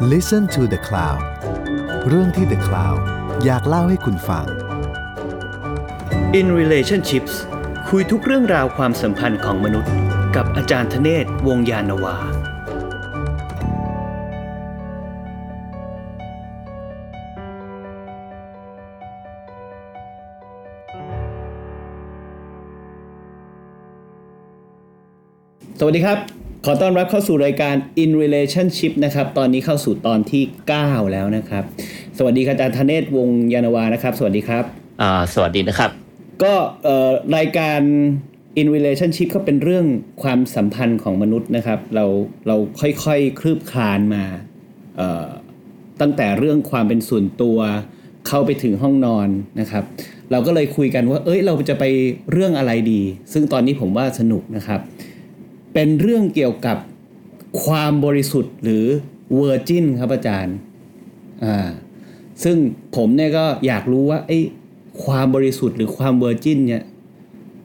Listen to the Cloud เรื่องที่ The Cloud อยากเล่าให้คุณฟัง In Relationships คุยทุกเรื่องราวความสัมพันธ์ของมนุษย์ กับอาจารย์ธเนศวงยานนาวา สวัสดีครับ ขอต้อนรับเข้าสู่รายการ In Relationship นะครับ ตอนนี้เข้าสู่ตอนที่ 9 แล้วนะครับ สวัสดีครับอาจารย์ธเนศวงศ์ยานนาวานะครับ สวัสดีครับอ่าสวัสดีนะครับ ก็เอ่อรายการ in relationship ก็เป็นเรื่องความสัมพันธ์ของมนุษย์นะครับ เราเราค่อยๆ คลืบคลานมาเอ่อตั้งแต่เรื่องความเป็นส่วนตัวเข้าไปถึงห้องนอนนะครับ เราก็เลยคุยกันว่า เอ้ยเราจะไปเรื่องอะไรดี ซึ่งตอนนี้ผมว่าสนุกนะครับ เป็นเรื่องเกี่ยวกับความบริสุทธิ์หรือ virgin ครับอาจารย์อ่าซึ่งผมเนี่ยก็อยากรู้ว่าไอ้ความบริสุทธิ์หรือความเวอร์จินเนี่ย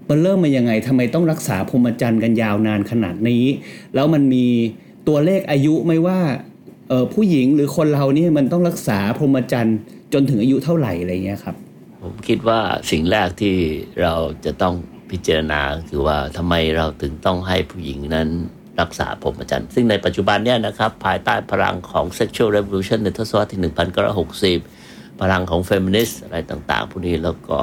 มันเริ่มมายังไงทำไมต้องรักษาพรหมจรรย์กันยาวนานขนาดนี้ แล้วมันมีตัวเลขอายุไหมว่าเออผู้หญิงหรือคนเราเนี่ยมันต้องรักษาพรหมจรรย์จนถึงอายุเท่าไหร่อะไรเงี้ยครับ ผมคิดว่าสิ่งแรกที่เราจะต้อง พิจารณาคือว่าทำไมเราถึงต้องให้ผู้หญิงนั้นรักษาพรหมจรรย์ ซึ่งในปัจจุบันเนี่ยนะครับ ภายใต้พลังของ sexual revolution ในทศวรรษที่ 1960 พลังของ feminist อะไรต่างๆ พวกนี้แล้วก็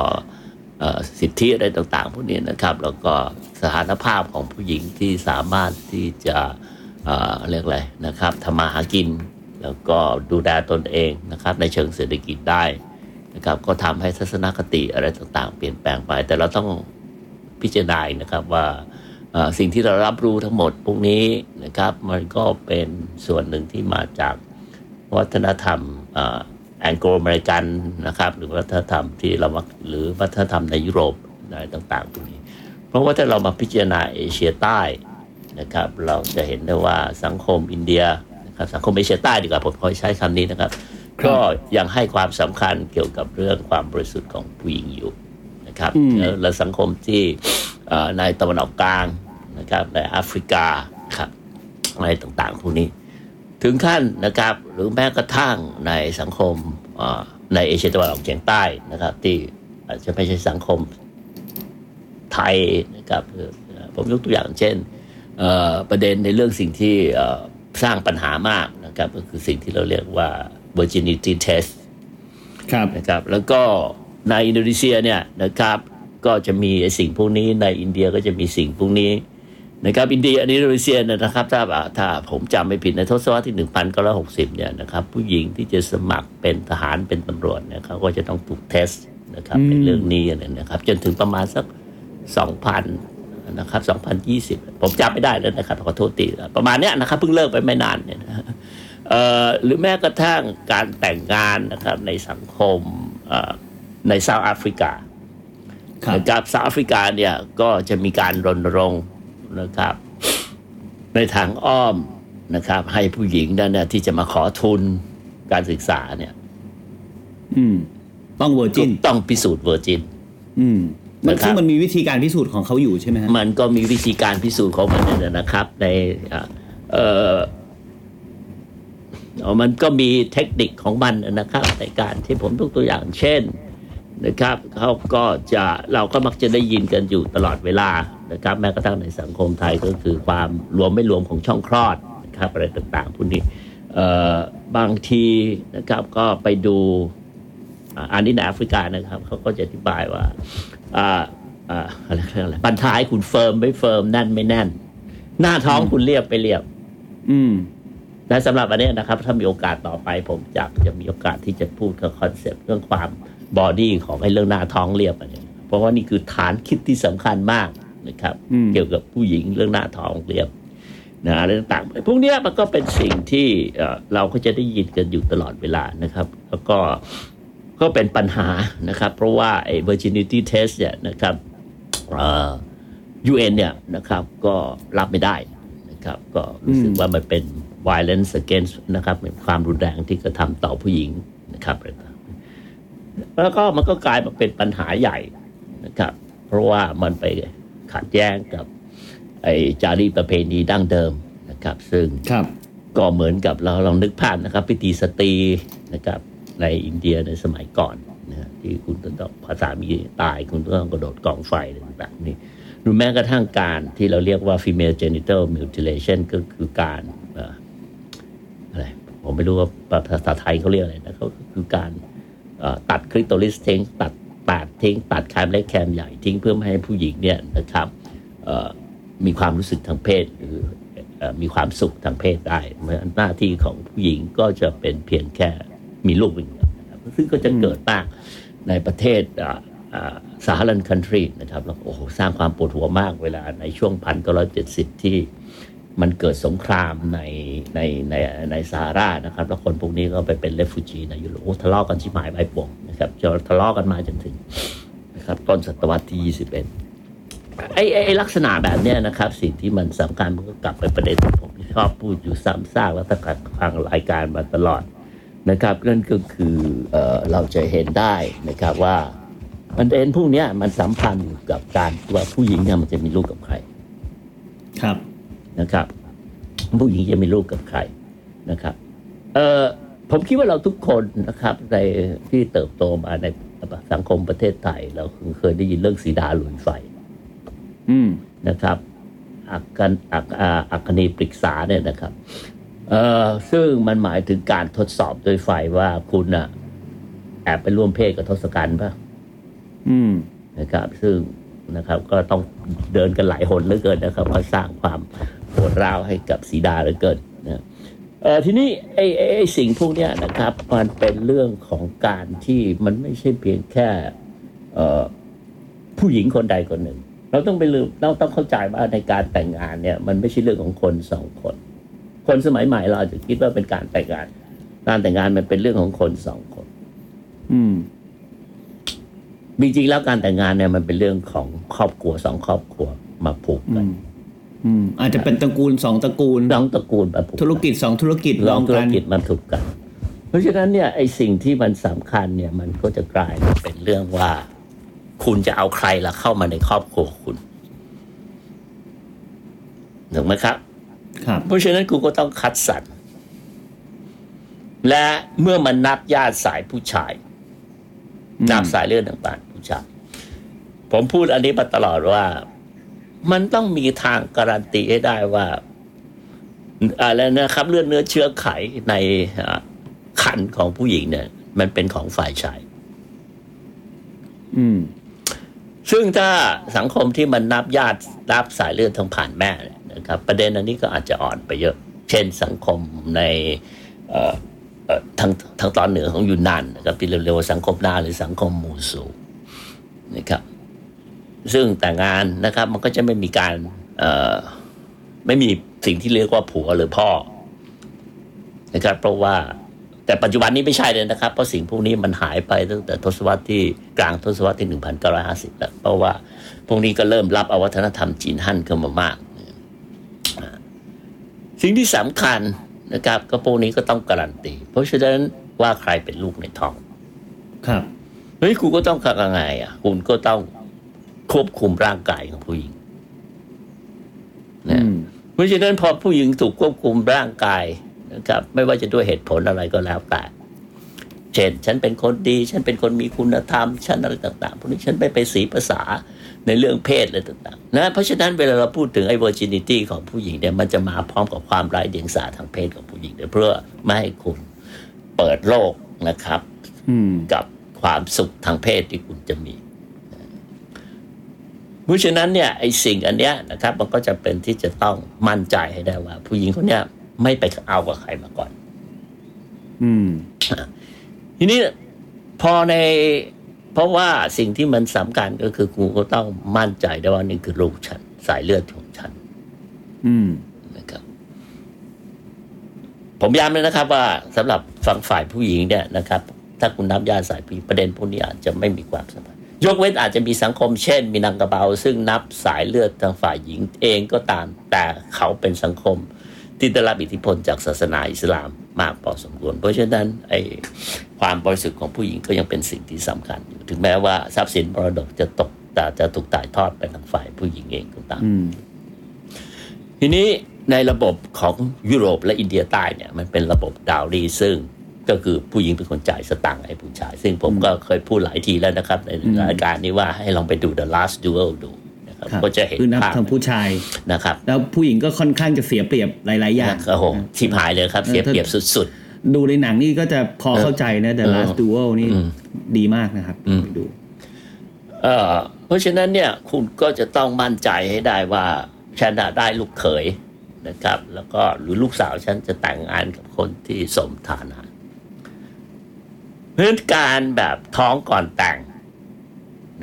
สิทธิอะไรต่างๆ พวกนี้นะครับ แล้วก็สถานภาพของผู้หญิงที่สามารถที่จะเเรียกอะไรนะครับทำมาหากิน แล้วก็ดูแลตนเองนะครับ ในเชิงเศรษฐกิจได้นะครับ ก็ทำให้ทัศนคติอะไรต่างๆ เปลี่ยนแปลงไป แต่เราต้อง พิจารณาอีกนะครับว่าเอ่อสิ่งที่เรารับรู้ทั้งหมดพวกนี้นะครับมันก็เป็นส่วนหนึ่งที่มาจากวัฒนธรรมแองโกลอเมริกันนะครับหรือวัฒนธรรมที่เรามักหรือวัฒนธรรมในยุโรปอะไรต่างๆพวกนี้ เพราะว่าถ้าเรามาพิจารณาเอเชียใต้นะครับเราจะเห็นได้ว่าสังคมอินเดียนะครับสังคมเอเชียใต้ดีกว่าผมขอใช้คำนี้นะครับครับ ก็ยังให้ความสำคัญเกี่ยวกับเรื่องความบริสุทธิ์ของผู้หญิงอยู่ นะครับอืมแล้วและสังคมที่เอ่อในตะวันออกกลางนะครับในแอฟริกาครับอะไรต่างๆพวกนี้ ถึงขั้นนะครับหรือแม้กระทั่งในสังคมเอ่อในเอเชียตะวันออกเฉียงใต้นะครับ ที่อาจจะไม่ใช่สังคมไทยนะครับเอ่อผมยกตัวอย่างเช่นเอ่อประเด็นในเรื่องสิ่งที่เอ่อสร้างปัญหามากนะครับก็คือสิ่งที่เราเรียกว่า virginity test ครับนะครับแล้วก็ ในอินโดนีเซียเนี่ยนะครับก็จะมีไอ้สิ่งพวกนี้ในอินเดียก็จะมีสิ่งพวกนี้นะครับอินเดียอินโดนีเซียเนยนะครับถ้าถ้าผมจำไม่ผิดในทศวรรษที่ 1960 เนี่ยนะครับผู้หญิงที่จะสมัครเป็นทหารเป็นตำรวจเนี่ยเขาก็จะต้องถูกเทสนะครับอืมในเรื่องนี้เนี่ยนะครับ จนถึงประมาณสัก 2,000 นะครับ 2020 ผมจำไม่ได้แล้วนะครับขอโทษทีประมาณเนี้ยนะครับเพิ่งเลิกไปไม่นานเนี่ยนะเอ่อหรือแม้กระทั่งการแต่งงานนะครับในสังคมเอ่อ ในเซาท์แอฟริกาครับนะครับเซาท์แอฟริกาเนี่ยก็จะมีการรณรงค์นะครับ ในทางอ้อมนะครับ ให้ผู้หญิงนั่นเนี่ยที่จะมาขอทุนการศึกษาเนี่ยอืมต้อง virgin ต้องพิสูจน์ virgin อืมมันนะครับซึ่งมันมีวิธีการพิสูจน์ของเขาอยู่ใช่ไหมฮะมันก็มีวิธีการพิสูจน์ของมันเนี่ยนะครับ ในเอ่อเอ่อเอ่อมันก็มีเทคนิคของมันนะครับ ในการที่ผมยกตัวอย่างเช่น นะครับเขาก็จะเราก็มักจะได้ยินกันอยู่ตลอดเวลานะครับ แม้กระทั่งในสังคมไทยก็คือความหลวมไม่หลวมของช่องคลอดนะครับอะไรต่างๆพวกนี้เอ่อบางทีนะครับก็ไปดูอ่าอันนี้ในแอฟริกานะครับเขาก็จะอธิบายว่าอ่าอ่าอะไรเรียกอะไรบั้นท้ายคุณ firm ไม่ firm แน่นไม่แน่น หน้าท้องคุณเรียบไม่เรียบ อืมและสำหรับอันเนี้ยนะครับ ถ้ามีโอกาสต่อไปผมอยากจะมีโอกาสที่จะพูดกับ concept เรื่องความ body ของไอ้เรื่องหน้าท้องเรียบอันเนี้ยเพราะว่านี่คือฐานคิดที่สำคัญมากนะครับอืมเกี่ยวกับผู้หญิงเรื่องหน้าท้องเรียบนะอะไรต่างๆพวกเนี้ยมันก็เป็นสิ่งที่เอ่อเราก็จะได้ยินกันอยู่ตลอดเวลานะครับ แล้วก็ก็เป็นปัญหานะครับ เพราะว่าไอ้ virginity test เนี่ยนะครับเอ่อ UN เนี่ยนะครับก็รับไม่ได้นะครับ ก็รู้สึกอืมว่ามันเป็น violence against นะครับเป็นความรุนแรงที่กระทำต่อผู้หญิงนะครับอะไรต่างๆ แล้วก็มันก็กลายมาเป็นปัญหาใหญ่นะครับ เพราะว่ามันไปขัดแย้งกับ ไอ้จารีตประเพณีดั้งเดิมนะครับ ซึ่งครับก็เหมือนกับเราลองนึกภาพนะครับ พิธีสตรีนะครับ ในอินเดียในสมัยก่อนนะฮะที่คุณต้องภาษามีตายคุณต้องกระโดดกองไฟอะไรต่างๆนี่หรือแม้กระทั่งการที่เราเรียกว่า female genital mutilation ก็คือการเอ่ออะไรผมไม่รู้ว่าภาษาไทยเขาเรียกอะไรนะเขาก็คือการเอ่อ ตัดคลิโตริสทิ้งตัดปาดทิ้งตัดแคมเล็กแคมใหญ่ทิ้งเพื่อไม่ให้ผู้หญิงเนี่ยนะครับมีความรู้สึกทางเพศหรืออมีความสุขทางเพศได้เหมือนหน้าที่ของผู้หญิงก็จะเป็นเพียงแค่มีลูกอย่างเดียวนซึ่งก็จะเกิดมากในประเทศสหรัฐคันทรีนะครับแล้วโอ้โหสร้างความปวดหัวมากเวลาในช่วงพันเก้าร้อยเจ็ดสิบที่ มันเกิดสงครามในในในในซาฮารานะครับ แล้วคนพวกนี้ก็ไปเป็นเลฟูจีในยุโรปทะเลาะกันชิบหายไปป่วงนะครับจะทะเลาะกันมาจนถึงนะครับต้นศตวรรษที่ยี่สิบเอ็ดไอ้ไอ้ลักษณะแบบเนี้ยนะครับ สิ่งที่มันสำคัญมันก็กลับไปประเด็นที่ผมชอบพูดอยู่ซ้ำซากแล้วตั้งแต่ทางรายการมาตลอดนะครับนั่นก็คือเออเราจะเห็นได้นะครับว่าประเด็นพวกนี้มันสัมพันธ์อยู่กับการว่าผู้หญิงเนี่ยมันจะมีลูกกับใคร ครับ นะครับ ผู้หญิงจะมีลูกกับใครนะครับเอ่อผมคิดว่าเราทุกคนนะครับในที่เติบโตมาในสังคมประเทศไทย เราเคยได้ยินเรื่องสีดาหลุยไฟอืมนะครับอักกันอักอาอักคณีปรึกษาเนี่ยนะครับเอ่อซึ่งมันหมายถึงการทดสอบโดยไฟว่าคุณน่ะแอบไปร่วมเพศกับทศกัณฐ์ป่ะอืมนะครับ ซึ่งนะครับ ก็ต้องเดินกันหลายหนเหลือเกินนะครับมาสร้างความ ปวดร้าวให้กับสีดาเหลือเกินนะเอ่อทีนี้ไอ้ไอ้ไอ้สิ่งพวกเนี้ยนะครับมันเป็นเรื่องของการที่มันไม่ใช่เพียงแค่เอ่อผู้หญิงคนใดคนหนึ่ง เราต้องไปลืมเราต้องเข้าใจว่าในการแต่งงานเนี่ยมันไม่ใช่เรื่องของคนสองคน คนสมัยใหม่เราอาจจะคิดว่าเป็นการแต่งงานการแต่งงานมันเป็นเรื่องของคนสองคน อืมจริงๆแล้วการแต่งงานเนี่ยมันเป็นเรื่องของครอบครัวสองครอบครัวมาผูกอืกันม อืมอาจจะเป็นตระกูลสองตระกูลสองตระกูลมาผูกธุรกิจสองธุรกิจลลอองงธุรกันกิจมาถูกกัน เพราะฉะนั้นเนี่ยไอ้สิ่งที่มันสำคัญเนี่ยมันก็จะกลายมาเป็นเรื่องว่า คุณจะเอาใครละเข้ามาในครอบครัวคุณถูกไหมครับ ครับ เพราะฉะนั้นกูก็ต้องคัดสรรและเมื่อมันนับญาติสายผู้ชายอืมนับสายเลือดต่างๆผู้ชายผมพูดอันนี้มาตลอดว่า มันต้องมีทางการันตีให้ได้ว่าอะไรนะครับเลือดเนื้อเชื้อไขในอ่าคันของผู้หญิงเนี่ย มันเป็นของฝ่ายชาย อืม ซึ่งถ้าสังคมที่มันนับญาตินับสายเลือดทางผ่านแม่เนี่ยนะครับ ประเด็นอันนี้ก็อาจจะอ่อนไปเยอะ เช่นสังคมในเอ่อเอ่อทางทางตอนเหนือของยูนนานนะครับที่เร็วๆสังคมนาหรือสังคมมูซูนะครับ ซึ่งแต่งงานนะครับ มันก็จะไม่มีการเอ่อไม่มีสิ่งที่เรียกว่าผัวหรือพ่อนะครับ เพราะว่าแต่ปัจจุบันนี้ไม่ใช่เลยนะครับ เพราะสิ่งพวกนี้มันหายไปตั้งแต่ทศวรรษที่กลางทศวรรษที่หนึ่งพันเก้าร้อยห้าสิบแล้ว เพราะว่าพวกนี้ก็เริ่มรับเอาวัฒนธรรมจีนฮั่นเข้ามามาก สิ่งที่สำคัญนะครับ ก็พวกนี้ก็ต้องการันตี เพราะฉะนั้นว่าใครเป็นลูกในท้อง ครับ เฮ้ยคุณก็ต้องทำยังไงอะ คุณก็ต้อง ควบคุมร่างกายของผู้หญิงอืนะมเพราะฉะนั้นพอผู้หญิงถูกควบคุมร่างกายนะครับ ไม่ว่าจะด้วยเหตุผลอะไรก็แล้วแต่เช่นฉันเป็นคนดี ฉันเป็นคนมีคุณธรรม ฉันอะไรต่าง ๆ พวกนี้ฉันไม่ไปสีภาษาในเรื่องเพศอะไรต่างๆ นะ เพราะฉะนั้นเวลาเราพูดถึงไอ้ virginity ของผู้หญิงเนี่ยมันจะมาพร้อมกับความไร้เดียงสาทางเพศของผู้หญิงเนี่ยเพื่อไม่ให้คุณเปิดโลกนะครับอืมกับความสุขทางเพศที่คุณจะมี เพราะฉะนั้นเนี่ยไอ้สิ่งอันเนี้ยนะครับมันก็จะเป็นที่จะต้องมั่นใจให้ได้ว่า ผู้หญิงคนเนี้ยไม่ไปเอากับใครมาก่อน อืม ทีนี้พอใน เพราะว่าสิ่งที่มันสำคัญก็คือกูก็ต้องมั่นใจได้ว่านี่คือลูกฉัน สายเลือดของฉัน อืมนะครับ ผมย้ำเลยนะครับ ว่าสำหรับฝั่งฝ่ายผู้หญิงเนี่ยนะครับ ถ้าคุณนับญาติสายพี่ประเด็นพวกนี้อาจจะไม่มีความสำคัญ ยกเว้นอาจจะมีสังคมเช่น มีนางกระเบาซึ่งนับสายเลือดทางฝ่ายหญิงเองก็ตาม แต่เขาเป็นสังคมที่ได้รับอิทธิพลจากศาสนาอิสลามมากพอสมควร เพราะฉะนั้นไอ้ความบริสุทธิ์ของผู้หญิงก็ยังเป็นสิ่งที่สำคัญอยู่ถึงแม้ว่าทรัพย์สินมรดกจะตกแต่จะถูกถ่ายทอดไปทางฝ่ายผู้หญิงเองก็ตามอืมทีนี้ในระบบของยุโรปและอินเดียใต้เนี่ยมันเป็นระบบดาวรีซึ่ง ก็คือผู้หญิงเป็นคนจ่ายสตังค์ให้ผู้ชาย ซึ่งผมก็เคยพูดหลายทีแล้วนะครับ ในรายการนี้ว่าให้ลองไปดู The Last Duel ดูนะครับครับก็จะเห็นคือนับภาพทางผู้ชายนะครับ แล้วผู้หญิงก็ค่อนข้างจะเสียเปรียบหลาย ๆ อย่างโอ้โหชิบหายเลยครับ เสียเปรียบสุดดูในหนังนี่ก็จะพอเข้าใจนะ The เออ Last Duel นี่อืมดีมากนะครับอืมไปดูๆเอ่อเพราะฉะนั้นเนี่ยคุณก็จะต้องมั่นใจให้ได้ว่าฉันน่ะได้ลูกเขยนะครับ แล้วก็หรือลูกสาวฉันจะแต่งงานกับคนที่สมฐานะเพราะฉะนั้นการแบบท้องก่อนแต่ง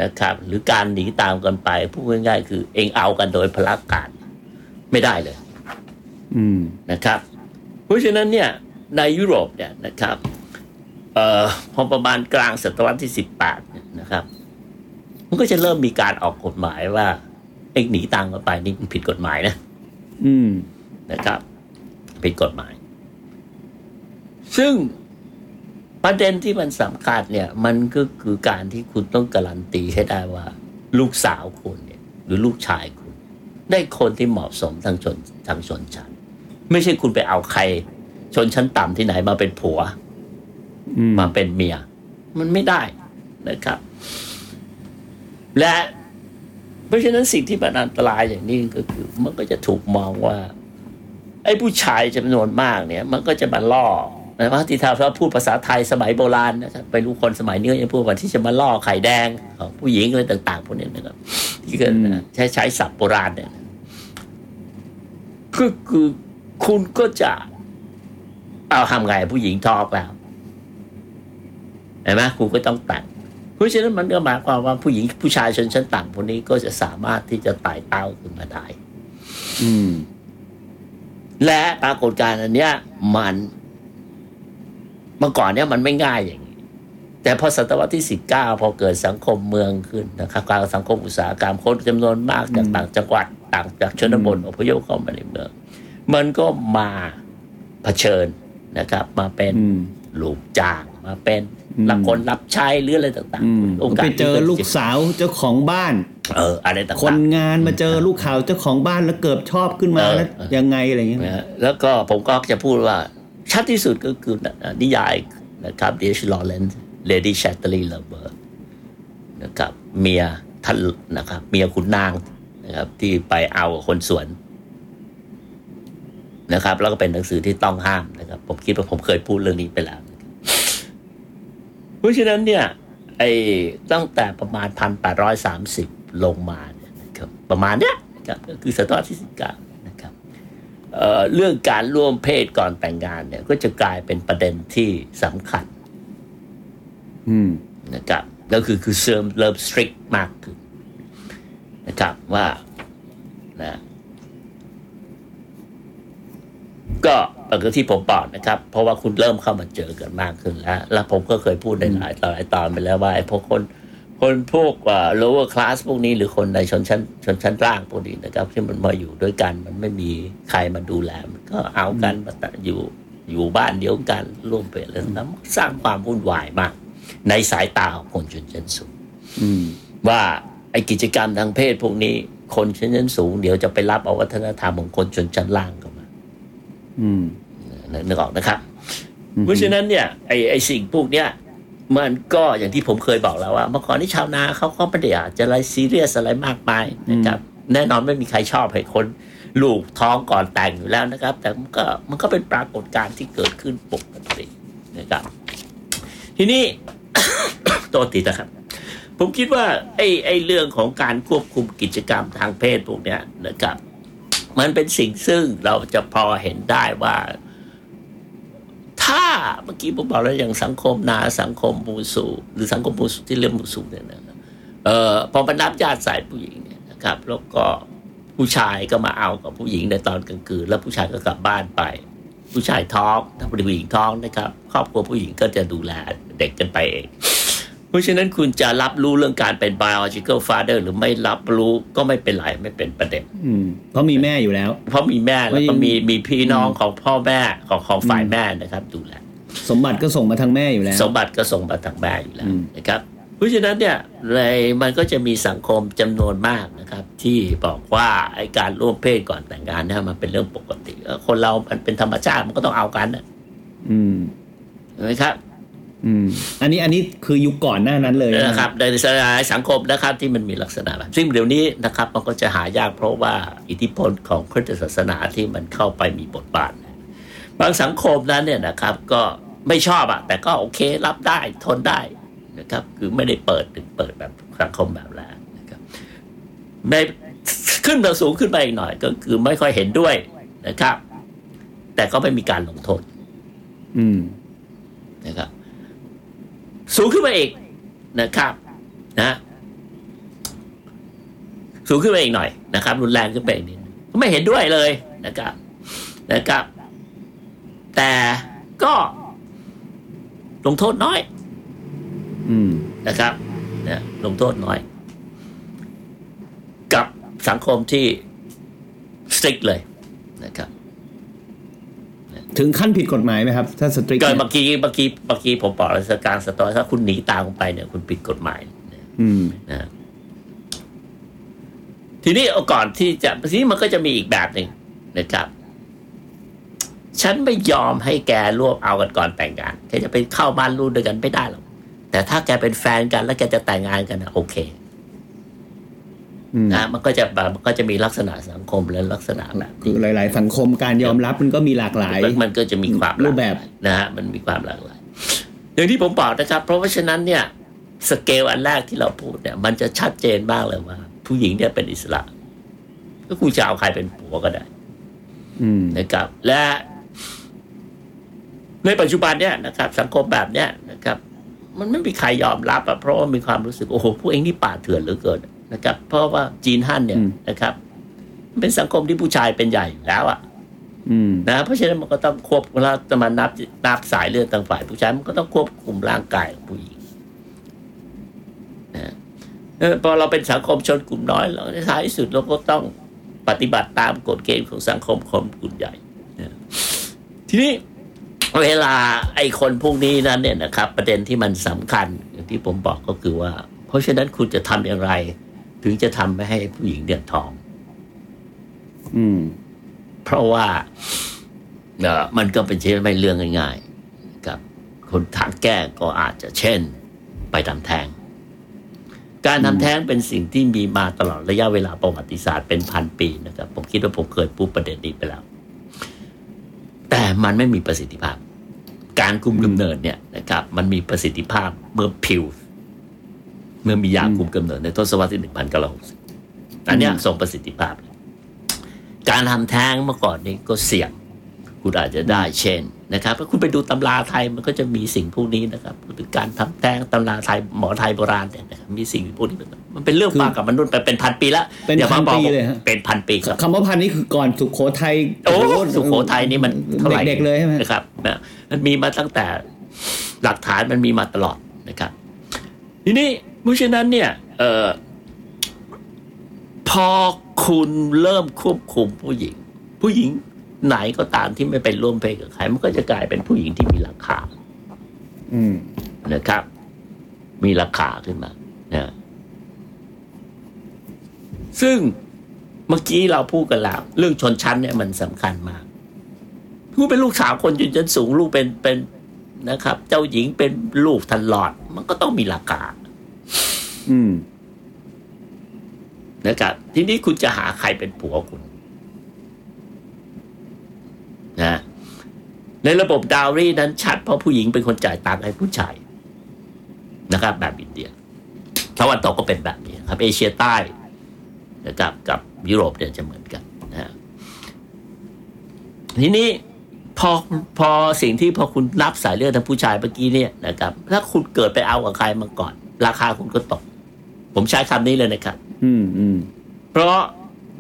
นะครับ หรือการหนีตามกันไปพูดง่ายๆคือ เองเอากันโดยพละการไม่ได้เลย อืมนะครับ เพราะฉะนั้นเนี่ย ในยุโรปเนี่ยนะครับเอ่อพอประมาณกลางศตวรรษที่สิบแปดเนี่ยนะครับ มันก็จะเริ่มมีการออกกฎหมายว่า เองหนีตังกันไปนี่มันผิดกฎหมายนะอืมนะครับ ผิดกฎหมาย ซึ่ง ประเด็นที่มันสำคัญเนี่ย มันก็คือการที่คุณต้องการันตีให้ได้ว่า ลูกสาวคุณเนี่ย หรือลูกชายคุณ ได้คนที่เหมาะสมทางชนทางชนชั้น ไม่ใช่คุณไปเอาใคร ชนชั้นต่ำที่ไหนมาเป็นผัวอืมมาเป็นเมีย มันไม่ได้นะครับ และเพราะฉะนั้นสิ่งที่มันอันตรายอย่างนี้ก็คือ มันก็จะถูกมองว่า ไอ้ผู้ชายจำนวนมากเนี่ย มันก็จะมาล่อ นะครับที่ถ้าเราพูดภาษาไทยสมัยโบราณนะครับไปรู้คนสมัยนี้ก็ยังพูดว่าที่จะมาล่อไข่แดงของผู้หญิงอะไรต่าง ๆ พวกนี้นะครับที่ก็ใช้ใช้ศัพท์โบราณเนี่ยคือคือคุณก็จะเอาทำไงผู้หญิงทอกแล้วเห็นไหมคุณก็ต้องแต่งเพราะฉะนั้นมันก็หมายความว่าผู้หญิงผู้ชายชนชั้นต่ำพวกนี้ก็จะสามารถที่จะไต่เต้าขึ้นมาได้อืม และปรากฏการณ์อันเนี้ย มัน เมื่อก่อนเนี้ยมันไม่ง่ายอย่างนี้ แต่พอศตวรรษที่สิบเก้าพอเกิดสังคมเมืองขึ้นนะครับการสังคมอุตสาหกรรมคนจำนวนมากจากอืมต่างจังหวัดต่างจากชนบทอพยพเข้ามาในเมือง มันก็มาเผชิญนะครับ มาเป็นอืมลูกจ้างมาเป็นอืมรับคนรับใช้หรืออะไรต่างอืมๆโอกาสไปเจอที่ลูกสาวเจ้าของบ้าน เออ อะไรต่างๆคนงานมาเจอลูกสาวเจ้าของบ้านแล้วเกิดชอบขึ้นมาเออแล้วเออยังไงอะไรอย่างเงี้ยนะฮะแล้วก็ผมก็จะพูดว่า ชัดที่สุดก็คือนิยายนะครับ D. H. Lawrence Lady Chatterley's Loverนะครับเมียท่านนะครับเมียขุนนางนะครับที่ไปเอากับคนสวนนะครับ แล้วก็เป็นหนังสือที่ต้องห้ามนะครับ ผมคิดว่าผมเคยพูดเรื่องนี้ไปแล้ว เพราะฉะนั้นเนี่ย ไอ้ตั้งแต่ประมาณพันแปดร้อยสามสิบลงมาเนี่ยนะครับประมาณเนี้ยก็คือศตวรรษที่สิบเก้า เอ่อเรื่องการร่วมเพศก่อนแต่งงานเนี่ย ก็จะกลายเป็นประเด็นที่สำคัญอืมนะครับก็คือคือเริ่มเริ่มสตริกมากขึ้นนะครับว่านะก็ก็ที่ผมบอกนะครับ เพราะว่าคุณเริ่มเข้ามาเจอกันมากขึ้นแล้ว แล้วผมก็เคยพูดในหลายต่อหลายตอนไปแล้วว่าไอ้พวกคน คนพวกว่า lower class พวกนี้หรือคนในชนชั้นชนชั้นล่างพวกนี้นะครับ ที่มันมาอยู่ด้วยกันมันไม่มีใครมาดูแลมันก็เอากันมาแต่อยู่อยู่บ้านเดียวกันร่วมเป็นแล้วนั้นสร้างความวุ่นวายมาก ในสายตาของคนชนชั้นสูงอืมว่าไอ้กิจกรรมทางเพศพวกนี้ คนชนชั้นสูงเดี๋ยวจะไปรับเอาวัฒนธรรมของคนชนชั้นล่างเข้ามาอืมนึกออกนะครับ เพราะฉะนั้นเนี่ยไอ้ไอ้สิ่งพวกเนี้ย มันก็อย่างที่ผมเคยบอกแล้วว่า เมื่อก่อนที่ชาวนาเขาก็ไม่ได้อาจจะอะไรซีเรียสอะไรมากมายนะครับแน่นอนไม่มีใครชอบให้คนลูกท้องก่อนแต่งอยู่แล้วนะครับ แต่มันก็มันก็เป็นปรากฏการณ์ที่เกิดขึ้นปกตินะครับ ทีนี้ตัวติดนะครับ ผมคิดว่า ไอ้ไอ้เรื่องของการควบคุมกิจกรรมทางเพศพวกเนี้ยนะครับ มันเป็นสิ่งซึ่งเราจะพอเห็นได้ว่า ถ้าเมื่อกี้ผมบอกแล้วอย่างสังคมนาสังคมมูสูหรือสังคมมูสูที่เรียกมูสูเนี่ยนะครับเอ่อพอมานับญาติสายผู้หญิงเนี่ยนะครับแล้วก็ผู้ชายก็มาเอากับผู้หญิงในตอนกลางคืนแล้วผู้ชายก็กลับบ้านไป ผู้ชายท้องถ้าผู้หญิงท้องนะครับ ครอบครัวผู้หญิงก็จะดูแลเด็กกันไปเอง เพราะฉะนั้นคุณจะรับรู้เรื่องการเป็น biological father หรือไม่รับรู้ก็ไม่เป็นไรไม่เป็นประเด็นอืมเพราะมีแม่อยู่แล้ว เพราะมีแม่แล้วก็มีมีพี่น้องของพ่อแม่ของของฝ่ายอืมแม่นะครับดูแลสมบัติก็ส่งมาทางแม่อยู่แล้ว สมบัติก็ส่งมาทางแม่อยู่แล้วอืมนะครับ เพราะฉะนั้นเนี่ยในมันก็จะมีสังคมจำนวนมากนะครับ ที่บอกว่าไอ้การร่วมเพศก่อนแต่งงานเนี่ยมันเป็นเรื่องปกติเออคนเรามันเป็นธรรมชาติมันก็ต้องเอากันนะอืมเห็นไหมครับ อืมอันนี้อันนี้คือยุคก่อนหน้านั้นเลยนะครับ ในสังคมนะครับที่มันมีลักษณะแบบซึ่งเดี๋ยวนี้นะครับมันก็จะหายากเพราะว่าอิทธิพลของพุทธศาสนาที่มันเข้าไปมีบทบาทบางสังคมนั้นเนี่ยนะครับ ก็ไม่ชอบอะแต่ก็โอเครับได้ทนได้นะครับ คือไม่ได้เปิดถึงเปิดแบบสังคมแบบแรกนะครับในขึ้นมาสูงขึ้นไปอีกหน่อย ก็คือไม่ค่อยเห็นด้วยนะครับ แต่ก็ไม่มีการลงโทษ อืมนะครับ สูงขึ้นมาอีกนะครับนะสูงขึ้นมาอีกหน่อยนะครับ รุนแรงขึ้นไปอีกนิดก็ไม่เห็นด้วยเลยนะครับนะครับ แต่ก็ลงโทษน้อย อืมนะครับนะลงโทษน้อย กับสังคมที่สตริกเลยนะครับ ถึงขั้นผิดกฎหมายไหมครับ ถ้าสตรีก็เมื่อกี้เมื่อกี้เมื่อกี้ผมบอกแล้วสการสตอถ้าคุณหนีตามลงไปเนี่ยคุณผิดกฎหมายนะอืมนะทีนี้เอาก่อนที่จะทีนี้มันก็จะมีอีกแบบหนึ่งนะครับ ฉันไม่ยอมให้แกร่วมเอากันก่อนแต่งงานแกจะไปเข้าบ้านรูดด้วยกันไม่ได้หรอกแต่ถ้าแกเป็นแฟนกันแล้วแกจะแต่งงานกันนะโอเคอืม นะมันก็จะแบบมันก็จะมีลักษณะสังคมและลักษณะแบบคือหลาย ๆ สังคมการยอมรับมันก็มีหลากหลาย มันมันก็จะมีความหลากหลายรูปแบบนะฮะมันมีความหลากหลาย อย่างที่ผมบอกนะครับ เพราะว่าฉะนั้นเนี่ยสเกลอันแรกที่เราพูดเนี่ย มันจะชัดเจนมากเลยว่า ผู้หญิงเนี่ยเป็นอิสระ ก็คุณจะเอาใครเป็นผัวก็ได้อืมนะครับ และ ในปัจจุบันเนี่ยนะครับ สังคมแบบเนี้ยนะครับ มันไม่มีใครยอมรับอะเพราะว่ามีความรู้สึกโอ้โหพวกเองนี่ป่าเถื่อนเหลือเกิน นะครับ เพราะว่าจีนฮั่นเนี่ยนะครับ เป็นสังคมที่ผู้ชายเป็นใหญ่อยู่แล้วอะอืมนะเพราะฉะนั้นมันก็ต้องควบเวลาจะมานับนับสายเลือดทางฝ่าย ผู้ชายมันก็ต้องควบคุมร่างกายของผู้หญิงนะเออพอเราเป็นสังคมชนกลุ่มน้อยเราในท้ายที่สุดเราก็ต้องปฏิบัติตามกฎเกณฑ์ของสังคมคนกลุ่มใหญ่นะทีนี้เวลาไอ้คนพวกนี้นั้นเนี่ยนะครับ ประเด็นที่มันสำคัญอย่างที่ผมบอกก็คือว่า เพราะฉะนั้นคุณจะทำอย่างไร ถึงจะทำไม่ให้ผู้หญิงเดือดร้อนอืม เพราะว่าเอ่อมันก็เป็นเช่นไม่เรื่องง่าย ๆ กับคนทางแก้ก็อาจจะเช่น ไปทำแท้ง การทำแท้งเป็นสิ่งที่มีมาตลอดระยะเวลาประวัติศาสตร์เป็นพันปีนะครับ ผมคิดว่าผมเคยพูดประเด็นนี้ไปแล้ว แต่มันไม่มีประสิทธิภาพ การคุมกำเนิดเนี่ยนะครับ มันมีประสิทธิภาพเมื่อพิว เมื่อมียาคุมกำเนิดในทศวรรษที่หนึ่งพันเก้าร้อยหกสิบอันเนี้ยทรงประสิทธิภาพ การทำแท้งเมื่อก่อนนี้ก็เสี่ยง คุณอาจจะได้เช่นนะครับถ้าคุณไปดูตำราไทยมันก็จะมีสิ่งพวกนี้นะครับพูดถึงการทำแท้งตำราไทยหมอไทยโบราณเนี่ยนะครับมีสิ่งพวกนี้มันเป็นเรื่องคือมากับมนุษย์ไปเป็นพันปีแล้วเป็นอย่ามาพันบอกปีว่าเลยฮะเป็นพันปีครับคำว่าพันนี่คือก่อนสุโขทัยโอ้หสุโขทัยนี่มันเท่าไหร่เด็กๆเลยใช่ไหมนะครับนะมันมีมาตั้งแต่หลักฐานมันมีมาตลอดนะครับ ทีนี้เพ ราะฉะนั้นเนี่ยเอ่อพอคุณเริ่มควบคุมผู้หญิง ผู้หญิงไหนก็ตามที่ไม่ไปร่วมเพศกับใครมันก็จะกลายเป็นผู้หญิงที่มีราคา อืมนะครับ มีราคาขึ้นมานะซึ่งเมื่อกี้เราพูดกันแล้วเรื่องชนชั้นเนี่ยมันสำคัญมากผู้เป็นลูกสาวคนยืนชั้นสูงลูกเป็นเป็นนะครับ เจ้าหญิงเป็นลูกทันหลอด มันก็ต้องมีราคา อืมนะครับ ทีนี้คุณจะหาใครเป็นผัวคุณนะในระบบดาวรี่นั้นชัดเพราะผู้หญิงเป็นคนจ่ายตังค์ให้ผู้ชายนะครับ แบบอินเดียตะวันตกก็เป็นแบบนี้ครับ เอเชียใต้นะครับกับยุโรปเนี่ยจะเหมือนกันนะฮะทีนี้พอพอสิ่งที่พอคุณนับสายเลือดทางผู้ชายเมื่อกี้เนี่ยนะครับ ถ้าคุณเกิดไปเอากับใครมาก่อน ราคาคุณก็ตก ผมใช้คำนี้เลยนะครับ อืมอืมเพราะ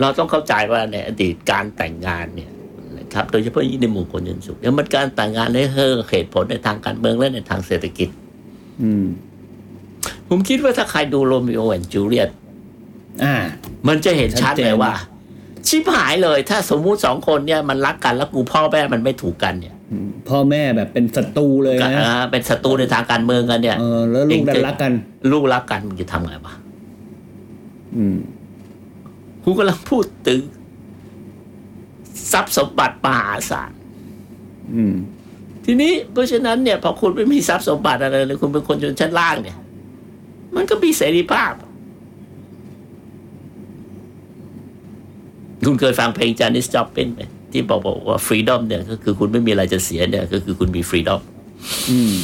เราต้องเข้าใจว่าในอดีตการแต่งงานเนี่ยนะครับ โดยเฉพาะยิ่งในหมู่คนชั้นสูงเนี่ยมันการแต่งงานในเรื่องเหตุผลในทางการเมืองและในทางเศรษฐกิจ อืม ผมคิดว่าถ้าใครดู Romeo and Juliet อ่า มันจะเห็นชัดชัดเจนเลยว่า ชิบหายเลย ถ้าสมมุติสองคนเนี่ยมันรักกันแล้วกูพ่อแม่มันไม่ถูกกันเนี่ย พ่อแม่แบบเป็นศัตรูเลยก็นะอ่าเป็นศัตรูในทางการเมืองกันเนี่ยเออแล้วลูกดันรักกัน ลูกรักกันมันจะทำไงวะอืมคุณกำลังพูดถึง ทรัพย์สมบัติมหาศาลอืมทีนี้เพราะฉะนั้นเนี่ยพอคุณไม่มีทรัพย์สมบัติอะไรเลยคุณเป็นคนชนชั้นล่างเนี่ย มันก็มีเสรีภาพ คุณเคยฟังเพลง Janis Joplin ไหม ที่บอกบอกว่า freedom เนี่ยก็คือคุณไม่มีอะไรจะเสียเนี่ย ก็คือคุณมี freedom อืม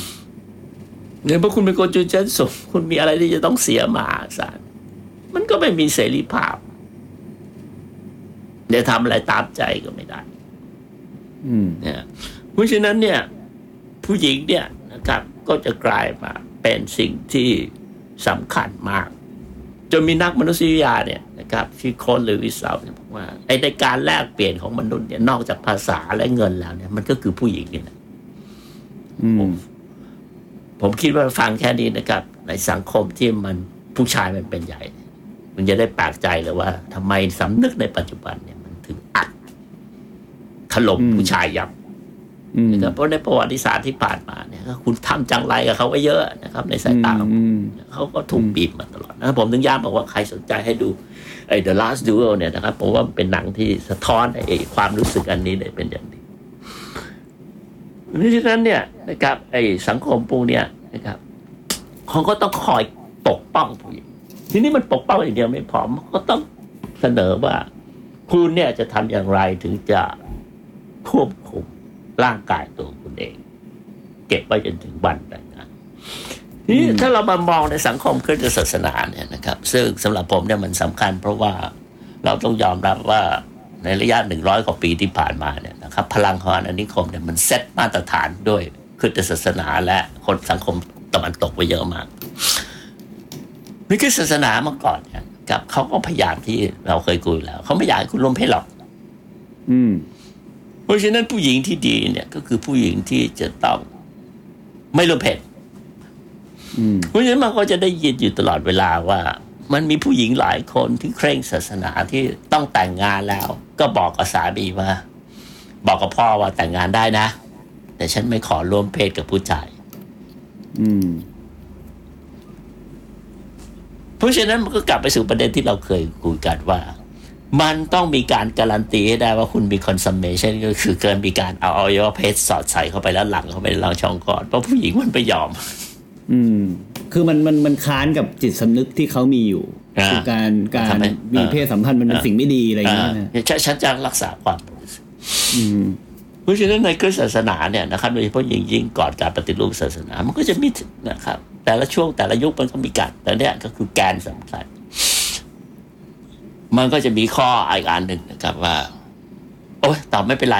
เนี่ยเพราะคุณเป็นคนชนชั้นสูงคุณมีอะไรที่จะต้องเสียมหาศาลมันก็ไม่มีเสรีภาพเดี๋ยวทำอะไรตามใจก็ไม่ได้อืมนะเพราะฉะนั้นเนี่ย ผู้หญิงเนี่ยนะครับ ก็จะกลายมาเป็นสิ่งที่สำคัญมาก จนมีนักมนุษยวิทยาเนี่ยนะครับที่โคนหรือวิสาวเนี่ยบอกว่าไอ้ในการแลกเปลี่ยนของมนุษย์เนี่ยนอกจากภาษาและเงินแล้วเนี่ย มันก็คือผู้หญิงเนี่ยนะอืมผมคิดว่าฟังแค่นี้นะครับ ในสังคมที่มันผู้ชายมันเป็นใหญ่ มันจะได้แปลกใจเลยว่าทำไมสำนึกในปัจจุบันเนี่ยมันถึงอัดถล่มผู้ชายยับอืมนะครับเพราะในประวัติศาสตร์ที่ผ่านมาเนี่ยก็คุณทำจังไรกับเขาไว้เยอะนะครับ ในสายตาของอืมเขาก็ถูกบีบมาตลอด นะผมถึงย้ำบอกว่าใครสนใจให้ดูไอ้ The Last Duel เนี่ยนะครับผมว่าเป็นหนังที่สะท้อนไอ้ความรู้สึกอันนี้ได้เป็นอย่างดีเพราะฉะนั้นเนี่ยนะครับไอ้สังคมพวกเนี้ยนะครับเขาก็ต้องคอยปกป้องผู้หญิงทีนี้มันปกป้องอย่างเดียวไม่พอมันก็ต้องเสนอว่าคุณเนี่ยจะทำอย่างไรถึงจะควบคุมร่างกายตัวคุณเอง เก็บไว้จนถึงวันแต่ง นทีนี้ถ้าเรามามองในสังคมคริสตศาสนาเนี่ยนะครับ ซึ่งสำหรับผมเนี่ยมันสำคัญ เพราะว่าเราต้องยอมรับว่าในระยะหนึ่งร้อยกว่าปีที่ผ่านมาเนี่ยนะครับพลังของอาณานิคมเนี่ยมันเซตมาตรฐานด้วยคริสตศาสนาและคนสังคมตะวันตกไปเยอะมากในคริสตศาสนาเมื่อก่อนเนี่ยกับเขาก็พยายามที่เราเคยคุยแล้วเขาไม่อยากให้คุณร่วมเพศหรอก อืม เพราะฉะนั้นผู้หญิงที่ดีเนี่ย ก็คือผู้หญิงที่จะต้องไม่ร่วมเพศอืม เพราะฉะนั้นมันก็จะได้ยินอยู่ตลอดเวลาว่า มันมีผู้หญิงหลายคนที่เคร่งศาสนาที่ต้องแต่งงานแล้ว ก็บอกกับสามีว่า บอกกับพ่อว่าแต่งงานได้นะ แต่ฉันไม่ขอร่วมเพศกับผู้ชายอืมเพราะฉะนั้นมันก็กลับไปสู่ประเด็นที่เราเคยคุยกันว่า มันต้องมีการการันตีให้ได้ว่าคุณมี consummation ก็คือเกินมีการเอาอวัยวะเพศสอดใส่เข้าไปแล้วหลังเข้าไปในร่างช่องคลอดเพราะผู้หญิงมันไม่ยอม อืม คือมันมันมันค้านกับจิตสำนึกที่เขามีอยู่อ่าคือการการทำให้มีอ่าเพศสัมพันธ์มันเป็นสิ่งไม่ดีอะไรอย่างอ่าเงี้ยนะฉันฉันจะรักษาความบริสุทธิ์อืมเพราะฉะนั้นในคริสตศาสนาเนี่ยนะครับโดยเฉพาะยิ่งยิ่งก่อนการปฏิรูปศาสนา มันก็จะมีนะครับ แต่ละช่วงแต่ละยุคมันก็มีการแต่เนี่ยก็คือแกนสำคัญ มันก็จะมีข้ออีกอันหนึ่งนะครับว่า โอ้ยตอบไม่เป็นไร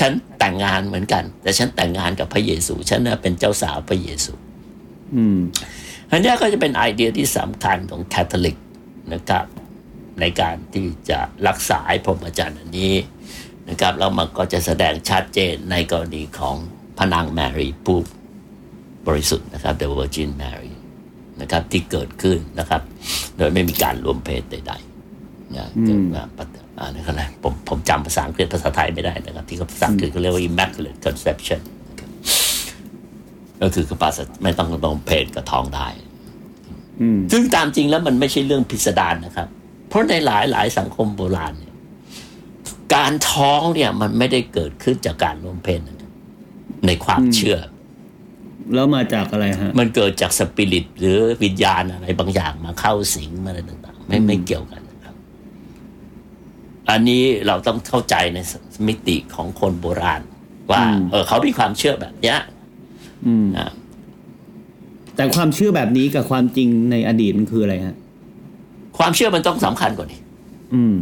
ฉันแต่งงานเหมือนกัน แต่ฉันแต่งงานกับพระเยซู ฉันน่ะเป็นเจ้าสาวพระเยซู อืมอันเนี้ยก็จะเป็นไอเดียที่สำคัญของแคทอลิกนะครับ ในการที่จะรักษาไอ้พรหมจรรย์อันนี้นะครับแล้วมันก็จะแสดงชัดเจนในกรณีของพระนางแมรี่ผู้บริสุทธิ์นะครับ The Virgin Mary นะครับที่เกิดขึ้นนะครับ โดยไม่มีการรวมเพศใดๆนะเกิดมาปฏิอ่านี่ก็อะไรผมผมจำภาษาอังกฤษภาษาไทยไม่ได้นะครับ ที่เขาภาษาอังกฤษเขาเรียกว่า immaculate conception นะครับก็คือคือภาษาไม่ต้องรวมเพศกับท้องได้อืมซึ่งตามจริงแล้วมันไม่ใช่เรื่องพิสดารนะครับ เพราะในหลายหลายสังคมโบราณเนี่ย การท้องเนี่ย มันไม่ได้เกิดขึ้นจากการร่วมเพศนะครับในความเชื่อ แล้วมาจากอะไรฮะ มันเกิดจากสปิริตหรือวิญญาณอะไรบางอย่างมาเข้าสิงมาอะไรต่างๆ ไม่ไม่เกี่ยวกันนะครับ อันนี้เราต้องเข้าใจในมิติของคนโบราณ ว่าอืมเออเขามีความเชื่อแบบเนี้ย อืมนะแต่ความเชื่อแบบนี้กับความจริงในอดีตมันคืออะไรฮะ ความเชื่อมันต้องสำคัญกว่านี้อืม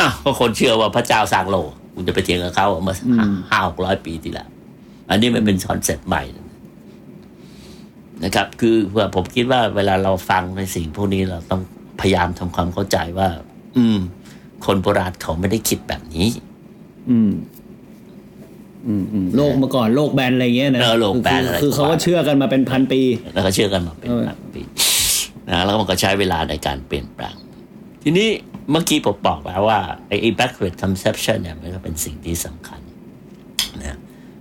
อะก็คนเชื่อว่าพระเจ้าสร้างโลกคุณจะไปเถียงกับเขาเมื่ออืมห้าหกร้อยปีที่แล้วอันนี้มันเป็น concept ใหม่นะครับ คือเพื่อผมคิดว่าเวลาเราฟังในสิ่งพวกนี้เราต้องพยายามทำความเข้าใจว่า อืม คนโบราณเขาไม่ได้คิดแบบนี้ อืมอืมอืม โลกเมื่อก่อนโลกแบนอะไรเงี้ยนะเออโลกแบนอะไรคือคือเขาก็เชื่อกันมาเป็นพันปี แล้วก็เชื่อกันมาเป็นเออพันปีนะแล้วมันก็ใช้เวลาในการเปลี่ยนแปลง ทีนี้เมื่อกี้ผมบอกแล้วว่าไอ้ immaculate conception เนี่ยมันก็เป็นสิ่งที่สำคัญนะ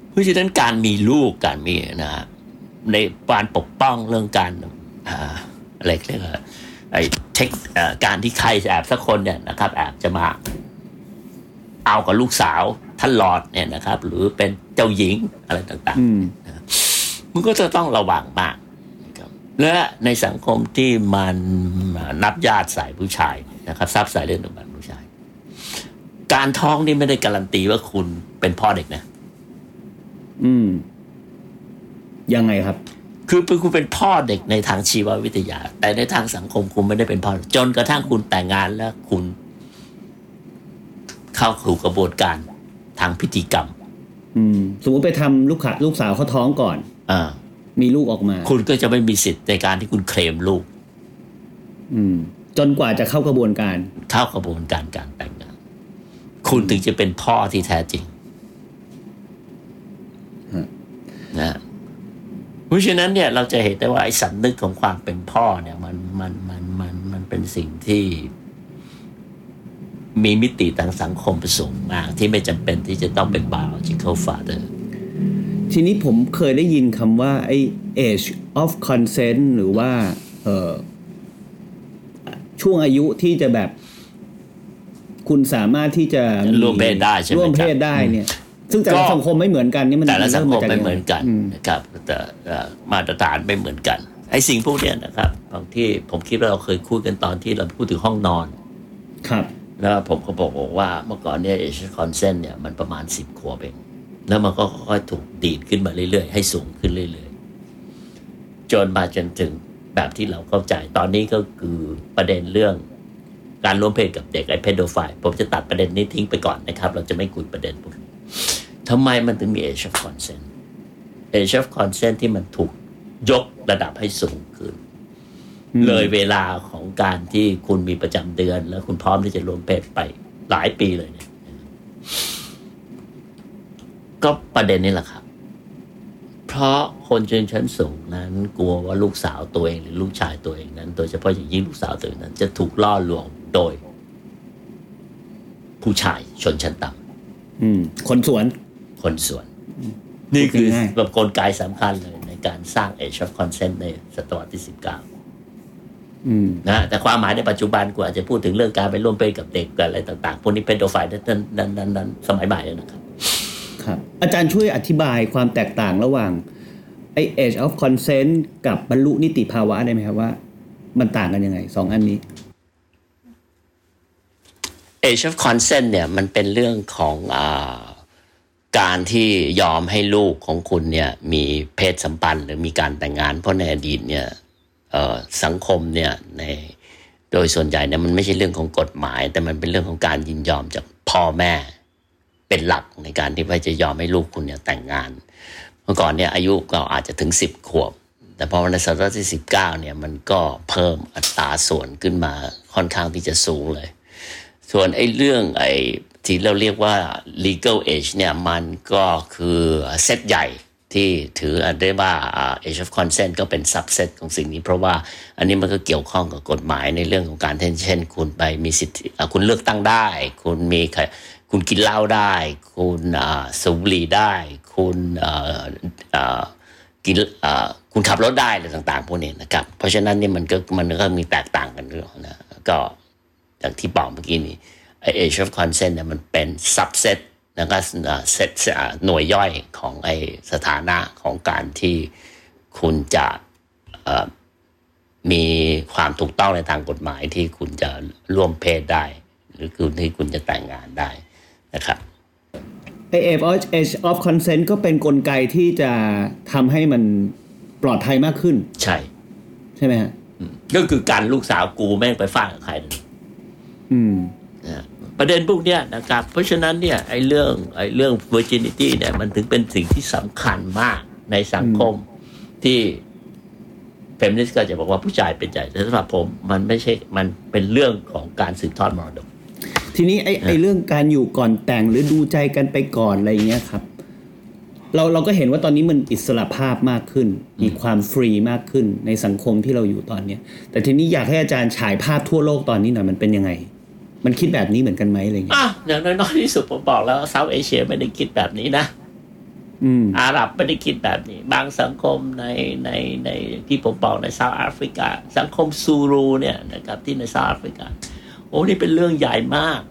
เพราะราะฉะนั้นการมีลูกการมีนะฮะในการปกป้องเรื่องการอ่าอะไรเรียกว่าไอ้เทคเอ่อการที่ใครแอบสักคนเนี่ยนะครับแอบจะมาเอากับลูกสาว ท่านหลอดเนี่ยนะครับ หรือเป็นเจ้าหญิงอะไรต่างอืมๆมันก็จะต้องระวังมากนะครับและในสังคมที่มันนับญาติสายผู้ชายนะครับทรัพย์สายเลือดของผู้ชาย การท้องนี่ไม่ได้การันตีว่าคุณเป็นพ่อเด็กนะ อืม ยังไงครับ คือคุณเป็นพ่อเด็กในทางชีววิทยา แต่ในทางสังคมคุณไม่ได้เป็นพ่อ จนกระทั่งคุณแต่งงานแล้วคุณ เข้าสู่กระบวนการ ทางพิธีกรรม อืมสมมติไปทำลูกขาลูกสาวเขาท้องก่อนอ่ามีลูกออกมา คุณก็จะไม่มีสิทธิ์ในการที่คุณเคลมลูก อืม จนกว่าจะเข้ากระบวนการ เข้ากระบวนการการแต่งงาน คุณถึงจะเป็นพ่อที่แท้จริงฮะนะฮะเพราะฉะนั้นเนี่ยเราจะเห็นได้ว่าไอ้สำนึกของความเป็นพ่อเนี่ย มันมันมันมันมันเป็นสิ่งที่ มีมิติทางสังคมสูงมาก ที่ไม่จำเป็นที่จะต้องเป็น biological father ทีนี้ผมเคยได้ยินคำว่าไอ้ age of consent หรือว่าเออช่วงอายุที่จะแบบ คุณสามารถที่จะร่วมเพศได้ใช่ไหมร่วมเพศครับได้เนี่ย ซึ่งแต่ละก็สังคมไม่เหมือนกันนี่มันแต่ละสังคมริ่าจากไม่ยังงเหมือนกันอืมนะครับ แต่เอ่อมาตรฐานไม่เหมือนกัน ไอ้สิ่งพวกเนี้ยนะครับบางที่ผมคิดว่าเราเคยคุยกันตอนที่เราพูดถึงห้องนอน ครับ แล้วผมก็บอกว่าเมื่อก่อนเนี่ยเอชคอนเซนเนี่ยมันประมาณสิบขวบเองแล้วมันก็ค่อยๆถูกดีดขึ้นมาเรื่อยๆ ให้สูงขึ้นเรื่อยๆ จนมาจนถึงแบบที่เราเข้าใจตอนนี้ก็คือประเด็นเรื่องการร่วมเพศกับเด็กไอ้เพโดไฟผมจะตัดประเด็นนี้ทิ้งไปก่อนนะครับ เราจะไม่คุยประเด็นพวกนี้ทำไมมันถึงมี age of consent age of consent ที่มันถูกยกระดับให้สูงขึ้น เลยเวลาของการที่คุณมีประจำเดือน แล้วคุณพร้อมที่จะรวมเพศไปหลายปีเลยเนี่ย ก็ประเด็นนี้แหละครับ เพราะคนชนชั้นสูงนั้น กลัวว่าลูกสาวตัวเองหรือลูกชายตัวเองนั้น โดยเฉพาะอย่างยิ่งลูกสาวตัวเองนั้น จะถูกล่อลวงโดย ผู้ชายชนชั้นต่อืมคนสวนำคนส่วน นี่คือง่ายแบบกลไกสำคัญเลยในการสร้าง age of consent ในศตวรรษที่สิบเก้าอืม นะแต่ความหมายในปัจจุบันกูอาจจะพูดถึงเรื่องการไปร่วมเพศกับเด็กกับอะไรต่างๆพวกนี้เป็นโดไฟนั้นนั้นนั้นนั้นสมัยใหม่แล้วนะครับครับ อาจารย์ช่วยอธิบายความแตกต่างระหว่างไอ้ age of consent กับบรรลุนิติภาวะได้ไหมครับว่า มันต่างกันยังไงสองอันนี้ age of consent เนี่ยมันเป็นเรื่องของอาการที่ยอมให้ลูกของคุณเนี่ยมีเพศสัมพันธ์หรือมีการแต่งงานเพราะในอดีตเนี่ยเอ่อ สังคมเนี่ยในโดยส่วนใหญ่เนี่ยมันไม่ใช่เรื่องของกฎหมาย แต่มันเป็นเรื่องของการยินยอมจากพ่อแม่เป็นหลักในการที่ว่าจะยอมให้ลูกคุณเนี่ยแต่งงาน เมื่อก่อนเนี่ยอายุก็อาจจะถึงสิบขวบ แต่พอในศตวรรษที่สิบเก้าเนี่ยมันก็เพิ่มอัตราส่วนขึ้นมาค่อนข้างที่จะสูงเลย ส่วนไอ้เรื่องไอ้ที่เราเรียกว่า legal age เนี่ยมันก็คือเซตใหญ่ ที่ถือได้ว่าอ่า age of consent ก็เป็น subset ของสิ่งนี้ เพราะว่าอันนี้มันก็เกี่ยวข้องกับกฎหมายในเรื่องของการเช่นเชนคุณไปมีสิทธิคุณเลือกตั้งได้ คุณมีใครคุณกินเหล้าได้ คุณสูบบุหรี่ได้ คุณกินคุณขับรถได้อะไรต่างๆพวกนี้นะครับ เพราะฉะนั้นเนี่ยมันก็มันก็มีแตกต่างกันด้วยนะก็อย่างที่บอกเมื่อกี้นี้ไอ้ age of consent เนี่ยมันเป็น subset แล้วก็เอ่อ set อ่าหน่วยย่อยของไอ้สถานะของการที่คุณจะเอ่อมีความถูกต้องในทางกฎหมายที่คุณจะร่วมเพศได้ หรือคุณที่คุณจะแต่งงานได้นะครับไอ้ age of age of consent ก็เป็นนกลไกที่จะทำให้มันปลอดภัยมากขึ้น ใช่ ใช่ไหมฮะอืมก็คือการลูกสาวกูแม่งไปฟาดกับใครเลยอืมนะ ประเด็นพวกเนี้ยนะครับ เพราะฉะนั้นเนี่ยไอ้เรื่องไอ้เรื่อง virginity เนี่ยมันถึงเป็นสิ่งที่สำคัญมากในสังคมที่เฟมินิสต์ก็จะบอกว่าผู้ชายเป็นใหญ่แต่สำหรับผมมันไม่ใช่มันเป็นเรื่องของการสืบทอดมรดก ทีนี้ไอ้ไอ้เรื่องการอยู่ก่อนแต่งหรือดูใจกันไปก่อนอะไรอย่างเงี้ยครับ เราเราก็เห็นว่าตอนนี้มันอิสระภาพมากขึ้น มีความฟรีมากขึ้นในสังคมที่เราอยู่ตอนเนี้ยแต่ทีนี้อยากให้อาจารย์ฉายภาพทั่วโลกตอนนี้หน่อยมันเป็นยังไง มันคิดแบบนี้เหมือนกันไหมอะไรเงี้ยอะอย่างน้อยๆที่สุดผมบอกแล้ว South Asia ไม่ได้คิดแบบนี้นะอืมอาหรับไม่ได้คิดแบบนี้ บางสังคมในในในที่ผมบอกใน South Africa สังคมซูลูเนี่ยนะครับ ที่ใน South Africa โอ้นี่เป็นเรื่องใหญ่มาก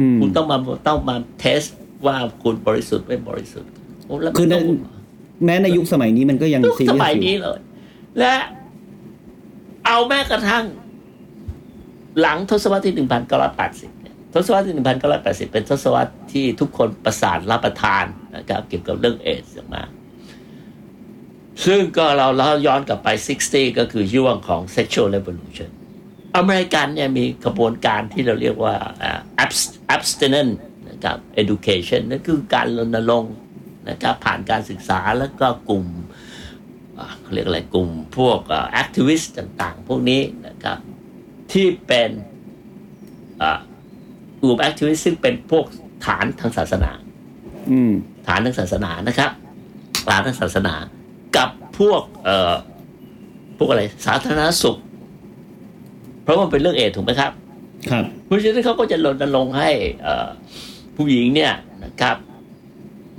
อืมคุณต้องมาต้องมาเทสว่าคุณบริสุทธิ์ไม่บริสุทธิ์โอ้แล้วมันคือในต้องแม้ในยุคสมัยนี้มันก็ยังยุคซีสเรียมัสยอยู่นี้เลย และเอาแม้กระทั่ง หลังทศวรรษที่หนึ่งพันเนี่ยทศวรรษที่หนึ่งพันเป็นทศวรรษที่ทุกคนประสานรับประทานนะครับเกี่ยวกับเรื่องเอดส์อย่างมากซึ่งก็เราเราย้อนกลับไป 60 ก็คือช่วงของ sexual revolution อเมริกันเนี่ยมีกระบวนการที่เราเรียกว่าอ่า abstinent นะครับ education นั่นคือการรณรงค์นะครับผ่านการศึกษาแล้วก็กลุ่มเขาเรียกอะไรกลุ่มพวก activist ต่าง ๆ พวกนี้นะครับ ที่เป็นอ่ากลุ่ม activist ซึ่งเป็นพวกฐานทางศาสนาอืมฐานทางศาสนานะครับฐานทางศาสนา กับพวกเอ่อพวกอะไรสาธารณสุข เพราะว่ามันเป็นเรื่องเอดส์ถูกไหมครับ ครับเพราะฉะนั้นเขาก็จะรณรงค์ให้เอ่อผู้หญิงเนี่ยนะครับ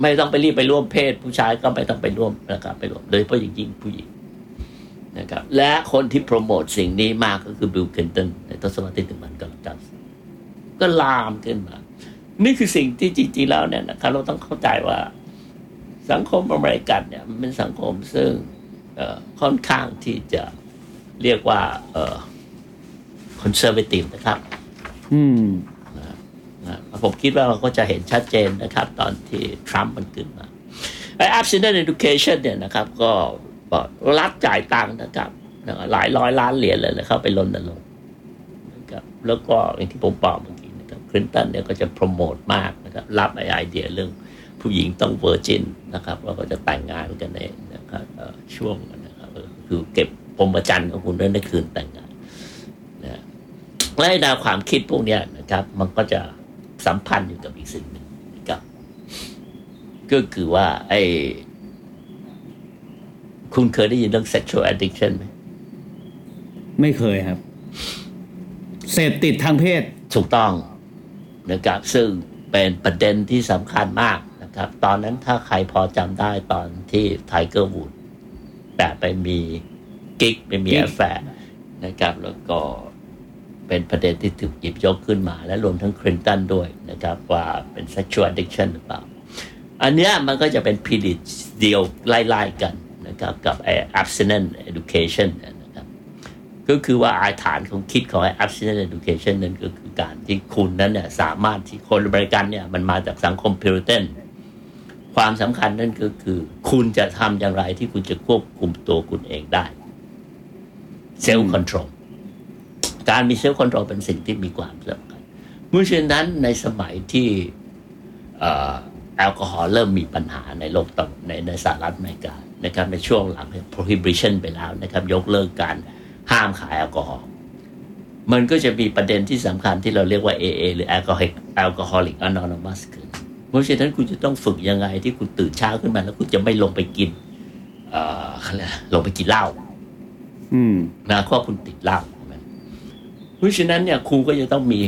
ไม่ต้องไปรีบไปร่วมเพศ ผู้ชายก็ไม่ต้องไปร่วมนะครับ ไปร่วมโดยเฉพาะอย่างยิ่งผู้หญิง นะครับและคนที่โปรโมทสิ่งนี้มากก็คือบิลคลินตันในทศวรรษที่หนึ่งพันเก้าร้อยเก้าสิบก็ลามขึ้นมา นี่คือสิ่งที่จริงๆแล้วเนี่ยนะครับเราต้องเข้าใจว่าสังคมอเมริกันเนี่ยมันเป็นสังคมซึ่งค่อนข้างที่จะเรียกว่า conservative นะครับ อืมนะผมคิดว่าเราก็จะเห็นชัดเจนนะครับ ตอนที่ทรัมป์มันขึ้นมาไอ้ abstinent education เนี่ยนะครับ ก็ บอกรัฐจ่ายตังค์นะครับหลายร้อยล้านเหรียญเลยเลยเข้าไปรณรงค์นะครับแล้วก็อย่างที่ผมบอกเมื่อกี้นะครับคลินตันเนี่ยก็จะโปรโมทมากนะครับรับไอไอเดียเรื่องผู้หญิงต้องเวอร์จินนะครับแล้วก็จะแต่งงานกันในนะครับช่วงนะครับคือเก็บพรมจรรย์ของคุณด้วยในคืนแต่งงานนะและไอ้แนวความคิดพวกนี้นะครับ มันก็จะสัมพันธ์อยู่กับอีกสิ่งหนึ่งนะครับก็คือว่าไอ้ คุณเคยได้ยินเรื่อง sexual addiction ไหมไม่เคยครับ เสพติดทางเพศ ถูกต้องนะครับซึ่งเป็นประเด็นที่สำคัญมากนะครับ ตอนนั้นถ้าใครพอจำได้ตอนที่ไทเกอร์วูดแบบไปมีกิ๊กไปมี affair นะครับ แล้วก็เป็นประเด็นที่ถูกหยิบยกขึ้นมา และรวมทั้งคลินตันด้วยนะครับ ว่าเป็น sexual addiction หรือเปล่า อันเนี้ยมันก็จะเป็น period เดียวไล่ๆกัน นะครับกับไอ้ abstinence education นะครับก็คือว่าอาฐานของคิดของไอ้ abstinence education นั้นก็คือการที่คุณนั้นเนี่ยสามารถที่คนอเมริกันเนี่ยมันมาจากสังคม Puritan ความสำคัญนั่นก็คือ คุณจะทำอย่างไรที่คุณจะควบคุมตัวคุณเองได้ self-control การมี self-control เป็นสิ่งที่มีความสำคัญเพราะฉะนั้นในสมัยที่แอลกอฮอล์เริ่มมีปัญหาในโลกตอนในในสหรัฐอเมริกา นะครับในช่วงหลัง prohibition ไปแล้วนะครับยกเลิกการห้ามขายแอลกอฮอล์มันก็จะมีประเด็นที่สำคัญที่เราเรียกว่า AA หรือ Alcoholic Alcoholic Anonymous ขึ้นเพราะฉะนั้นคุณจะต้องฝึกยังไงที่คุณตื่นเช้าขึ้นมาแล้วคุณจะไม่ลงไปกินเอ่อเขาเรียกอะไรลงไปกินเหล้าอืมนะเพราะคุณติดเหล้าใช่ไหมเพราะฉะนั้นเนี่ยครูก็จะต้องมี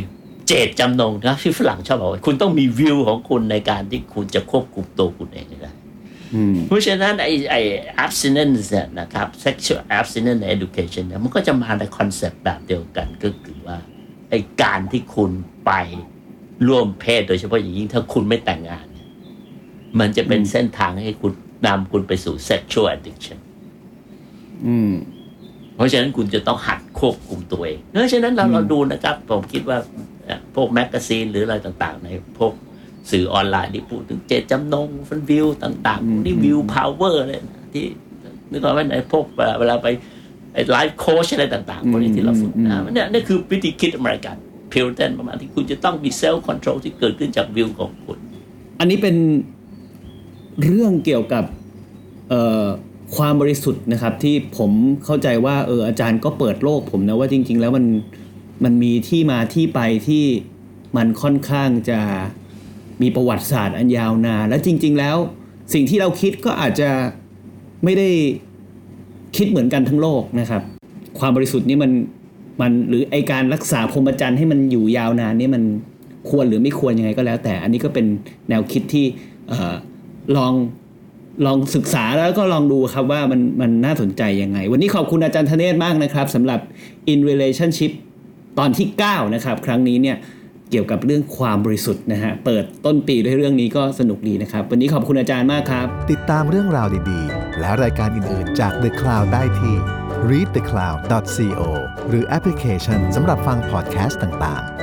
เจตจำนงนะที่ฝรั่งชอบบอกว่าคุณต้องมีวิวของคุณในการที่คุณจะควบคุมตัวคุณเองได้อืม เพราะฉะนั้นไอ้ไอ้ abstinence เนี่ยนะครับ sexual abstinence education เนี่ยมันก็จะมาในคอนเซปต์แบบเดียวกันก็คือว่าไอ้การที่คุณไปร่วมเพศโดยเฉพาะอย่างยิ่งถ้าคุณไม่แต่งงานเนี่ยมันจะเป็นอืมเส้นทางให้คุณนำคุณไปสู่ sexual addiction อืมเพราะฉะนั้นคุณจะต้องหัดควบคุมตัวเองเพราะฉะนั้นเราอืมเราดูนะครับ ผมคิดว่าเอ่อพวกแมกกาซีนหรืออะไรต่าง ๆ ในพวก สื่อออนไลน์ที่พูดถึงเจตจำนง free will ต่างๆนี่ willpower เลยนะที่นึกออกไหมในพวกเวลาไป life coach อะไรต่างๆพวกนี้ที่เราฝึกนะเนี่ยนี่คือวิธีคิดอเมริกัน Puritan ประมาณที่คุณจะต้องมี self-control ที่เกิดขึ้นจากวิวของคุณ อันนี้เป็นเรื่องเกี่ยวกับเอ่อความบริสุทธิ์นะครับ ที่ผมเข้าใจว่าเอออาจารย์ก็เปิดโลกผมนะว่าจริง ๆ แล้วมันมันมีที่มาที่ไปที่มันค่อนข้างจะ มีประวัติศาสตร์อันยาวนานและจริง ๆ แล้ว สิ่งที่เราคิดก็อาจจะไม่ได้คิดเหมือนกันทั้งโลกนะครับ ความบริสุทธิ์นี่มันมันหรือไอการรักษาพรหมจรรย์ให้มันอยู่ยาวนานนี่มันควรหรือไม่ควรยังไงก็แล้ว แต่อันนี้ก็เป็นแนวคิดที่อลองลองศึกษาแล้วก็ลองดูครับว่ามันมันน่าสนใจยังไง วันนี้ขอบคุณอาจารย์ธเนศมากนะครับสำหรับ in relationship ตอนที่ 9 นะครับ ครั้งนี้เนี่ย เกี่ยวกับเรื่องความบริสุทธิ์นะฮะ เปิดต้นปีด้วยเรื่องนี้ก็สนุกดีนะครับ วันนี้ขอบคุณอาจารย์มากครับ ติดตามเรื่องราวดีๆ และรายการอื่นๆจาก The Cloud ได้ที่ readthecloud.co หรือแอปพลิเคชันสำหรับฟังพอดแคสต์ต่างๆ